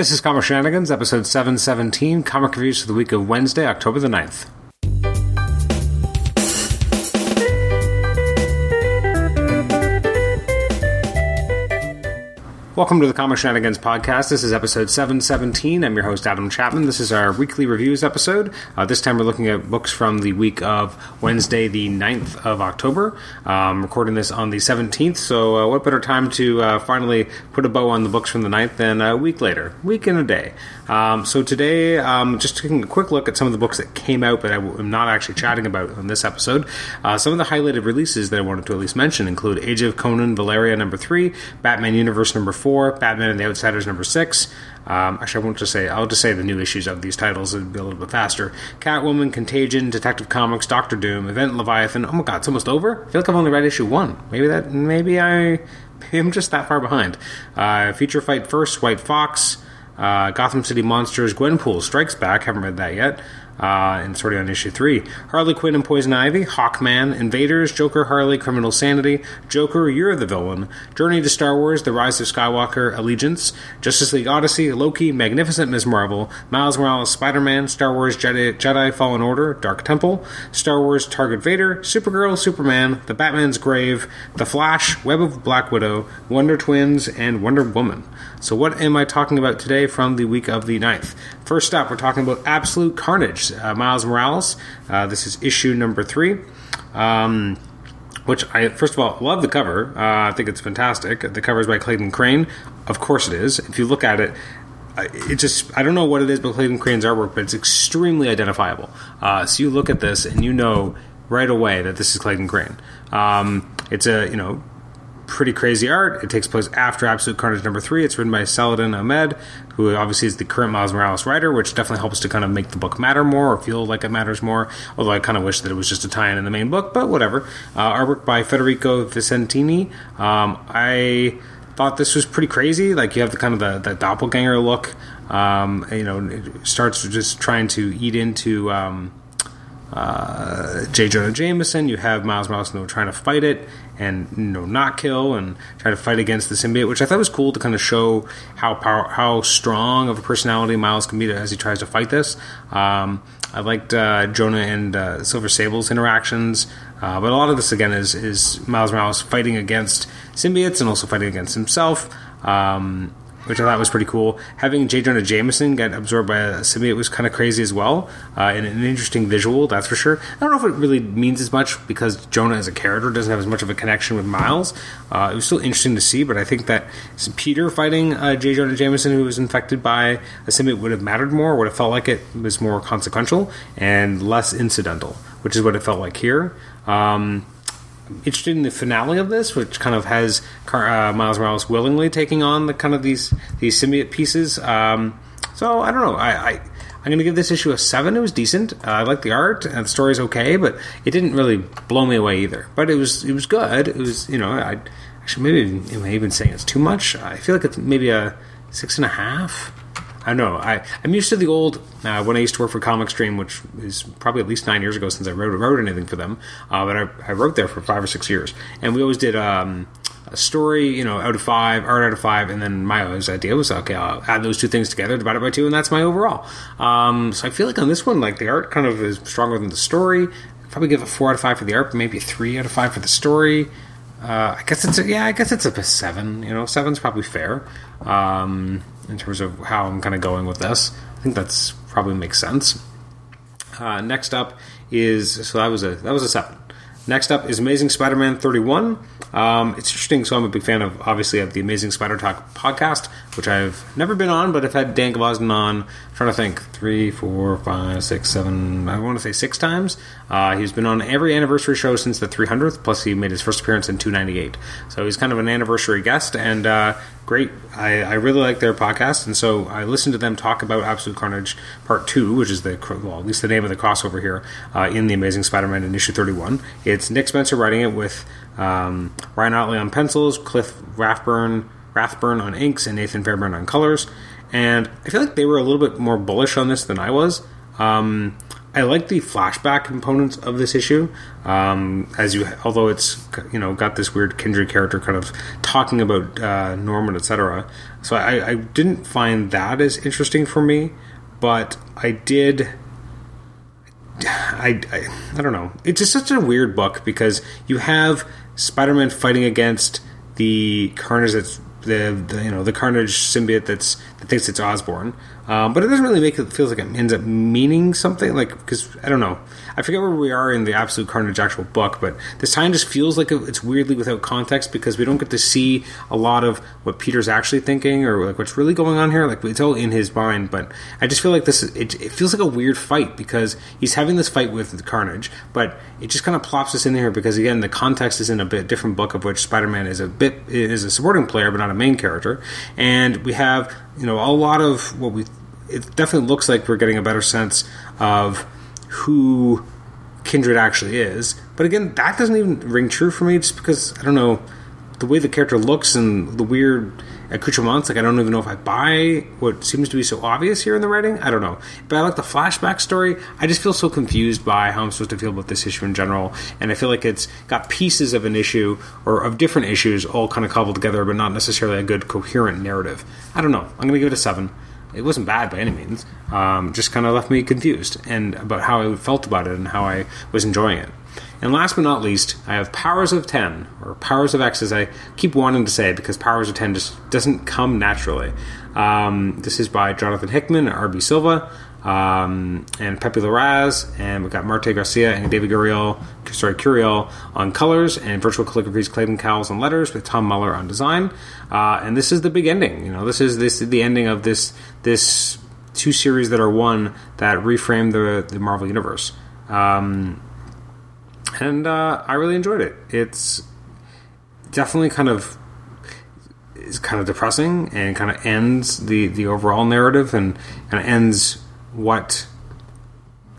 This is Comic Shenanigans, episode 717, comic reviews for the week of Wednesday, October the 9th. Welcome to the Comic Shenanigans podcast. This is episode 717. I'm your host, Adam Chapman. This is our weekly reviews episode. Uh, this time we're looking at books from the week of Wednesday, the 9th of October. Um, recording this on the 17th, so uh, what better time to uh, finally put a bow on the books from the 9th than a week later? Week and a day. Um, so today, um, just taking a quick look at some of the books that came out, but I am not actually chatting about on this episode. Uh, some of the highlighted releases that I wanted to at least mention include Age of Conan Valeria number 3, Batman Universe number 4, Batman and the Outsiders number six. Um, actually, I won't just say. I'll just say the new issues of these titles. It'll be a little bit faster. Catwoman, Contagion, Detective Comics, Doctor Doom, Event Leviathan. Oh my God, it's almost over. I feel like I've only read issue one. Maybe that. Maybe I. I'm just that far behind. Uh, Future Fight First, White Fox. Uh, Gotham City Monsters, Gwenpool Strikes Back. Haven't read that yet uh, and of on issue three. Harley Quinn and Poison Ivy, Hawkman, Invaders, Joker, Harley, Criminal Sanity, Joker, You're the Villain, Journey to Star Wars, The Rise of Skywalker, Allegiance, Justice League Odyssey, Loki, Magnificent Ms. Marvel, Miles Morales, Spider Man, Star Wars Jedi, Jedi Fallen Order, Dark Temple, Star Wars Target Vader, Supergirl, Superman, The Batman's Grave, The Flash, Web of Black Widow, Wonder Twins, and Wonder Woman. So, what am I talking about today from the week of the 9th? First up, we're talking about Absolute Carnage, uh, Miles Morales. Uh, this is issue number three. Um, which I first of all love the cover. Uh, I think it's fantastic. The cover is by Clayton Crain. Of course, it is. If you look at it, it just I don't know what it is, but Clayton Crain's artwork, but it's extremely identifiable. Uh, so you look at this and you know right away that this is Clayton Crain. Um, it's a you know pretty crazy art. It takes place after Absolute Carnage number three. It's written by Saladin Ahmed, who obviously is the current Miles Morales writer, which definitely helps to kind of make the book matter more or feel like it matters more. Although I kind of wish that it was just a tie-in in the main book, but whatever. Uh, artwork by Federico Vicentini. Um, I thought this was pretty crazy. Like you have the kind of the, the doppelganger look. Um, you know, it starts just trying to eat into. Um, uh, J. Jonah Jameson. You have Miles Morales you know, trying to fight it and you know not kill and try to fight against the symbiote, which I thought was cool to kind of show how power, how strong of a personality Miles can be as he tries to fight this. Um, I liked uh, Jonah and uh, Silver Sable's interactions, uh, but a lot of this again is is Miles Morales fighting against symbiotes and also fighting against himself. Um, which I thought was pretty cool. Having J. Jonah Jameson get absorbed by a symbiote was kind of crazy as well, uh, and an interesting visual, that's for sure. I don't know if it really means as much because Jonah as a character doesn't have as much of a connection with Miles. Uh, it was still interesting to see, but I think that Peter fighting uh, J. Jonah Jameson, who was infected by a symbiote, would have mattered more, would have felt like it was more consequential and less incidental, which is what it felt like here. Um, interested in the finale of this, which kind of has uh, Miles Morales willingly taking on the kind of these these symbiote pieces. Um, so I don't know. I, I I'm going to give this issue a seven. It was decent. Uh, I like the art and the story's okay, but it didn't really blow me away either. But it was it was good. It was you know I actually maybe am I even saying it's too much? I feel like it's maybe a six and a half. I know. I, I'm used to the old uh, when I used to work for Comic Stream, which is probably at least nine years ago since I wrote, wrote anything for them. Uh, but I, I, wrote there for five or six years, and we always did um, a story, you know, out of five, art out of five, and then my idea was okay, I'll add those two things together, divide it by two, and that's my overall. Um, so I feel like on this one, like the art kind of is stronger than the story. I'd probably give a four out of five for the art, but maybe a three out of five for the story. Uh, I guess it's a, yeah, I guess it's a seven. You know, seven's probably fair. Um, in terms of how I'm kind of going with this. I think that's probably makes sense. Uh, next up is so that was a that was a seven. Next up is Amazing Spider-Man 31. Um, it's interesting. So I'm a big fan of obviously of the Amazing Spider Talk podcast, which I've never been on, but I've had Dan Gvozden on. I'm trying to think three, four, five, six, seven. I want to say six times. Uh, he's been on every anniversary show since the 300th. Plus, he made his first appearance in 298. So he's kind of an anniversary guest and uh, great. I, I, really like their podcast, and so I listened to them talk about Absolute Carnage Part Two, which is the well, at least the name of the crossover here uh, in the Amazing Spider-Man in issue 31. It's Nick Spencer writing it with um, Ryan Ottley on pencils, Cliff Rathburn, Rathburn on inks, and Nathan Fairbairn on colors. And I feel like they were a little bit more bullish on this than I was. Um, I like the flashback components of this issue. Um, as you, although it's you know got this weird Kindred character kind of talking about uh, Norman, etc. So I, I didn't find that as interesting for me, but I did. I, I, I don't know. It's just such a weird book because you have Spider-Man fighting against the Carnage that's the, the, you know the Carnage symbiote that's that thinks it's Osborn, um, but it doesn't really make it feels like it ends up meaning something. Like because I don't know, I forget where we are in the Absolute Carnage actual book, but this time just feels like it's weirdly without context because we don't get to see a lot of what Peter's actually thinking or like what's really going on here. Like it's all in his mind, but I just feel like this it, it feels like a weird fight because he's having this fight with the Carnage, but it just kind of plops us in here because again the context is in a bit different book of which Spider-Man is a bit is a supporting player but not a main character, and we have you know a lot of what we. It definitely looks like we're getting a better sense of who Kindred actually is. But again, that doesn't even ring true for me just because I don't know the way the character looks and the weird accoutrements. Like I don't even know if I buy what seems to be so obvious here in the writing. I don't know, but I like the flashback story. I just feel so confused by how I'm supposed to feel about this issue in general, and I feel like it's got pieces of an issue or of different issues all kind of cobbled together, but not necessarily a good coherent narrative. I don't know. I'm going to give it a seven it wasn't bad by any means. Um, just kind of left me confused and about how I felt about it and how I was enjoying it. And last but not least, I have Powers of 10, or Powers of X as I keep wanting to say because Powers of 10 just doesn't come naturally. Um, this is by Jonathan Hickman and R.B. Silva um, and Pepe Larraz, and we've got Marte Garcia and David Guriel, sorry, Curiel on colors, and Virtual Calligraphy's Clayton Cowles on letters, with Tom Muller on design. Uh, and this is the big ending. You know, this is this the ending of this this two series that are one that reframe the the Marvel universe. Um, and uh, I really enjoyed it. It's definitely kind of is kind of depressing and kind of ends the the overall narrative and kind of ends what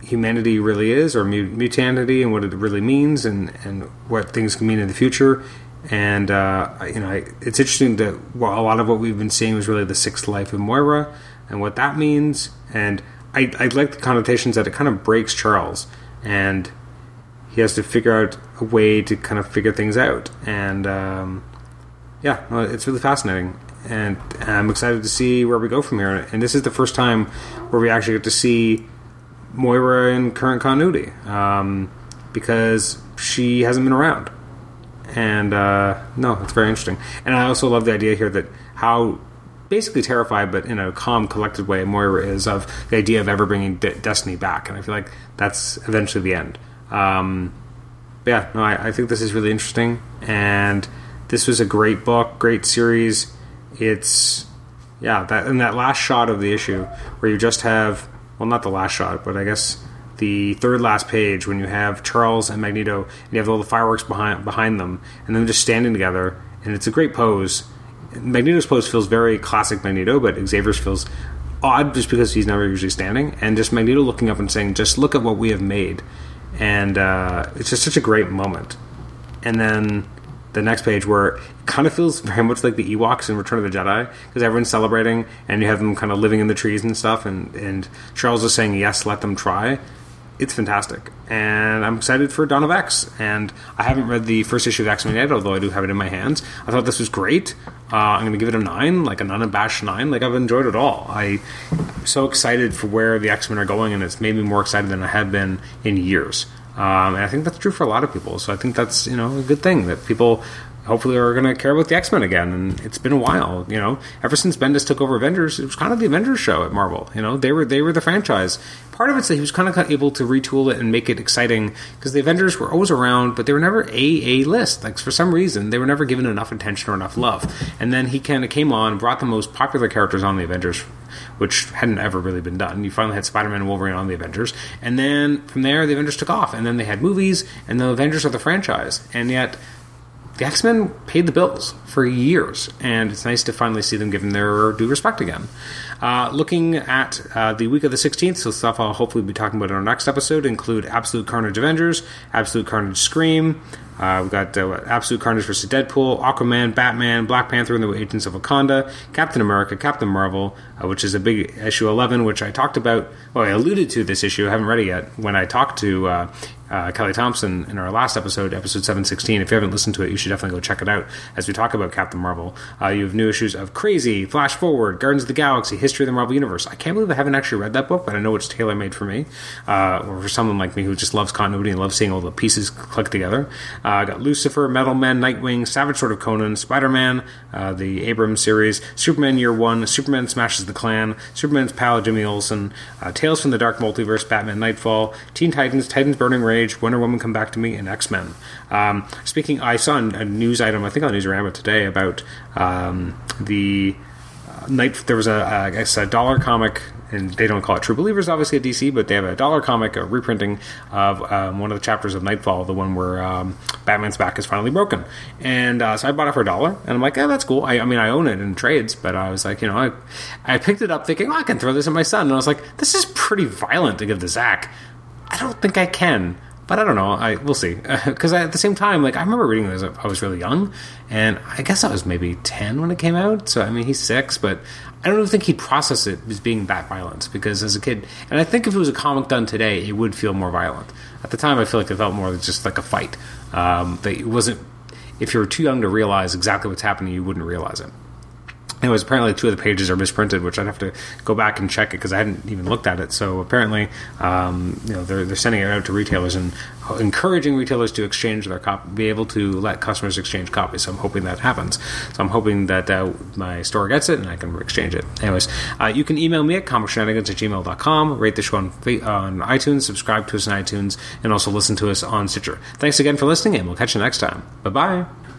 humanity really is or mutanity and what it really means and, and what things can mean in the future. And, uh, you know, it's interesting that well, a lot of what we've been seeing was really the sixth life of Moira and what that means. And I, I like the connotations that it kind of breaks Charles and he has to figure out a way to kind of figure things out. And, um, yeah, it's really fascinating and I'm excited to see where we go from here. And this is the first time where we actually get to see Moira in current continuity um, because she hasn't been around. And uh, no, it's very interesting. And I also love the idea here that how basically terrified, but in a calm, collected way, Moira is of the idea of ever bringing De- Destiny back. And I feel like that's eventually the end. Um, yeah, no, I, I think this is really interesting. And this was a great book, great series it's yeah that and that last shot of the issue where you just have well not the last shot but I guess the third last page when you have Charles and Magneto and you have all the fireworks behind behind them and them just standing together and it's a great pose. Magneto's pose feels very classic Magneto, but Xavier's feels odd just because he's never usually standing, and just Magneto looking up and saying, "Just look at what we have made," and uh, it's just such a great moment. And then the next page where it kind of feels very much like the Ewoks in Return of the Jedi because everyone's celebrating and you have them kind of living in the trees and stuff and and Charles is saying yes let them try. It's fantastic. And I'm excited for Dawn of X. And I haven't read the first issue of X-Men yet although I do have it in my hands. I thought this was great. Uh, I'm going to give it a 9 like an unabashed 9 like I've enjoyed it all. I'm so excited for where the X-Men are going and it's made me more excited than I have been in years um, and I think that's true for a lot of people. So I think that's you know a good thing that people hopefully are going to care about the X Men again. And it's been a while, you know. Ever since Bendis took over Avengers, it was kind of the Avengers show at Marvel. You know, they were they were the franchise. Part of it's that he was kind of able to retool it and make it exciting because the Avengers were always around, but they were never a a list. Like for some reason, they were never given enough attention or enough love. And then he kind of came on, brought the most popular characters on the Avengers which hadn't ever really been done. You finally had Spider Man and Wolverine on the Avengers, and then from there the Avengers took off, and then they had movies, and the Avengers are the franchise, and yet. The X Men paid the bills for years, and it's nice to finally see them given their due respect again. Uh, looking at uh, the week of the 16th, so stuff I'll hopefully be talking about in our next episode include Absolute Carnage Avengers, Absolute Carnage Scream, Uh, we've got uh, Absolute Carnage versus Deadpool, Aquaman, Batman, Black Panther and the Agents of Wakanda, Captain America, Captain Marvel, uh, which is a big issue 11, which I talked about. Well, I alluded to this issue. I haven't read it yet. When I talked to uh, uh, Kelly Thompson in our last episode, episode 716. If you haven't listened to it, you should definitely go check it out as we talk about Captain Marvel. Uh, you have new issues of Crazy, Flash Forward, Guardians of the Galaxy, History of the Marvel Universe. I can't believe I haven't actually read that book, but I know it's tailor made for me, or for someone like me who just loves continuity and loves seeing all the pieces click together. I got Lucifer, Metal Man, Nightwing, Savage Sword of Conan, Spider Man, uh, the Abrams series, Superman Year One, Superman Smashes the Klan, Superman's pal Jimmy Olsen, uh, Tales from the Dark Multiverse, Batman Nightfall, Teen Titans, Titans Burning Rage, Wonder Woman Come Back to Me and X Men. Um, speaking, I saw a news item, I think on Newsarama today, about um, the uh, night. There was a, I guess, a dollar comic and they don't call it True Believers, obviously at DC, but they have a dollar comic, a reprinting of um, one of the chapters of Nightfall, the one where um, Batman's back is finally broken. And uh, so I bought it for a dollar, and I'm like, yeah, that's cool. I, I, mean, I own it in trades, but I was like, you know, I, I picked it up thinking, oh, I can throw this at my son, and I was like, this is pretty violent to give to Zach. I don't think I can. But I don't know. I we'll see. Because at the same time, like I remember reading this, I was really young, and I guess I was maybe ten when it came out. So I mean, he's six, but I don't think he'd process it as being that violent. Because as a kid, and I think if it was a comic done today, it would feel more violent. At the time, I feel like it felt more just like a fight. Um, that it wasn't. If you were too young to realize exactly what's happening, you wouldn't realize it. Anyways, apparently two of the pages are misprinted, which I'd have to go back and check it because I hadn't even looked at it. So apparently, um, you know, they're, they're sending it out to retailers and encouraging retailers to exchange their copy, be able to let customers exchange copies. So I'm hoping that happens. So I'm hoping that uh, my store gets it and I can exchange it. Anyways, uh, you can email me at comicshenanigans at gmail.com, rate the show on, on iTunes, subscribe to us on iTunes, and also listen to us on Stitcher. Thanks again for listening, and we'll catch you next time. Bye bye.